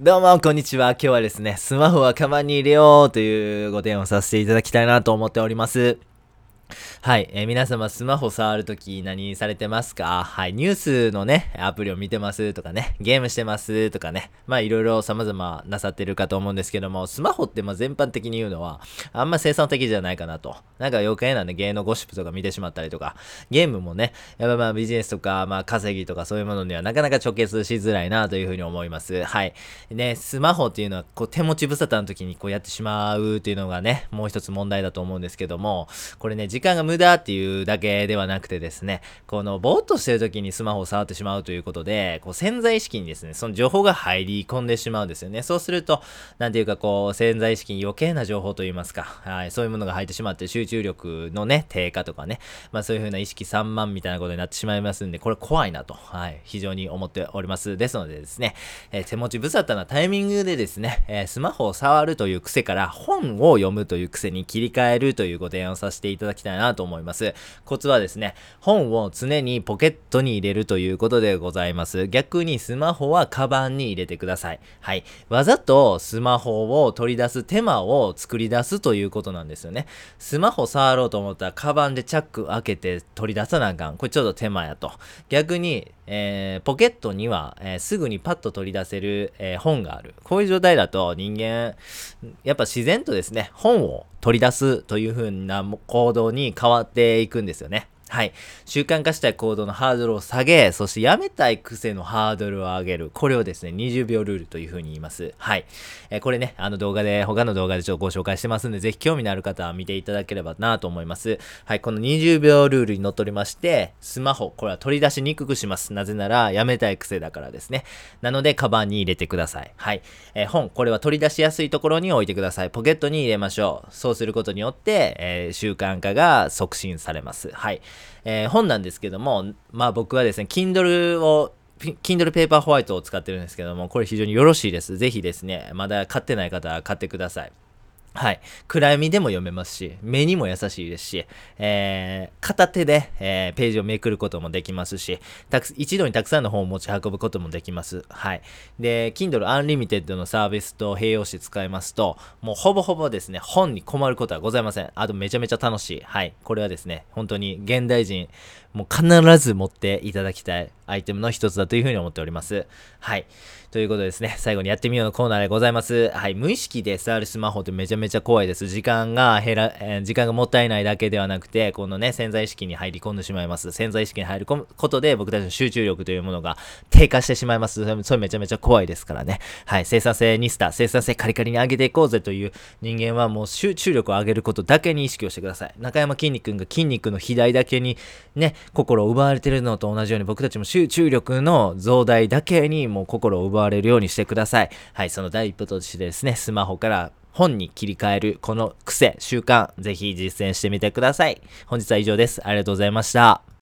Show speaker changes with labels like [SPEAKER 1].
[SPEAKER 1] どうも、こんにちは。今日はですね、スマホはカバンに入れようというご提案をさせていただきたいなと思っております。はい、えー、皆様スマホ触るとき何されてますか？はい、ニュースのね、アプリを見てますとかね、ゲームしてますとかね、まあいろいろ様々なさってるかと思うんですけども、スマホってまあ全般的に言うのは、あんま生産的じゃないかなと。なんか余計なね、芸能ゴシップとか見てしまったりとか、ゲームもね、やっぱまあビジネスとか、まあ稼ぎとかそういうものにはなかなか直結しづらいなというふうに思います。はい。ね、スマホっていうのはこう手持ち無沙汰の時にこうやってしまうっていうのがね、もう一つ問題だと思うんですけども、これね、時間が無駄っていうだけではなくてですね、このぼーっとしてる時にスマホを触ってしまうということで、こう潜在意識にですね、その情報が入り込んでしまうんですよね。そうすると、なんていうかこう、潜在意識に余計な情報といいますか、はい、そういうものが入ってしまって集中力のね、低下とかね、まあそういう風な意識散漫みたいなことになってしまいますんで、これ怖いなと、はい、非常に思っております。ですのでですね、えー、手持ち無沙汰なタイミングでですね、えー、スマホを触るという癖から本を読むという癖に切り替えるというご提案をさせていただきたいなと思います。。コツはですね、本を常にポケットに入れるということでございます。逆にスマホはカバンに入れてください。はい。わざとスマホを取り出す手間を作り出すということなんですよね。スマホ触ろうと思ったらカバンでチャック開けて取り出さなあかん。これちょっと手間やと。逆に、えー、ポケットには、えー、すぐにパッと取り出せる、えー、本がある。こういう状態だと人間、やっぱ自然とですね、本を取り出すという風な行動に変わっていくんですよね。はい。習慣化したい行動のハードルを下げ、そしてやめたい癖のハードルを上げる。これをですね、20秒ルールというふうに言います。はい。えー、これね、あの動画で、他の動画でちょっとご紹介してますんで、ぜひ興味のある方は見ていただければなと思います。はい。この20秒ルールにのっとりまして、スマホ、これは取り出しにくくします。なぜなら、やめたい癖だからですね。なので、カバンに入れてください。はい。えー、本、これは取り出しやすいところに置いてください。ポケットに入れましょう。そうすることによって、えー、習慣化が促進されます。はい。えー、本なんですけども、まあ僕はですね、Kindle を Kindle Paper White を使ってるんですけども、これ非常によろしいです。ぜひですね、まだ買ってない方は買ってください。はい。暗闇でも読めますし、目にも優しいですし、えー、片手で、えー、ページをめくることもできますし、たく一度にたくさんの本を持ち運ぶこともできます。はい。で、Kindle Unlimited のサービスと併用して使いますと、もうほぼほぼですね、本に困ることはございません。あとめちゃめちゃ楽しい。はい。これはですね、本当に現代人、もう必ず持っていただきたいアイテムの一つだというふうに思っております。はい。ということですね、最後にやってみようのコーナーでございます。はい。無意識で触るスマホってめちゃめちゃ怖いです。時間が減ら、えー、時間がもったいないだけではなくて、このね、潜在意識に入り込んでしまいます。潜在意識に入り込むことで僕たちの集中力というものが低下してしまいます。それめちゃめちゃ怖いですからね。はい。生産性ニスタ、生産性カリカリに上げていこうぜという人間はもう集中力を上げることだけに意識をしてください。中山筋肉が筋肉の肥大だけにね、心を奪われてるのと同じように僕たちも集中力の増大だけにもう心を奪われるようにしてください。はい、その第一歩としてですね、スマホから本に切り替えるこの癖、習慣、ぜひ実践してみてください。本日は以上です。ありがとうございました。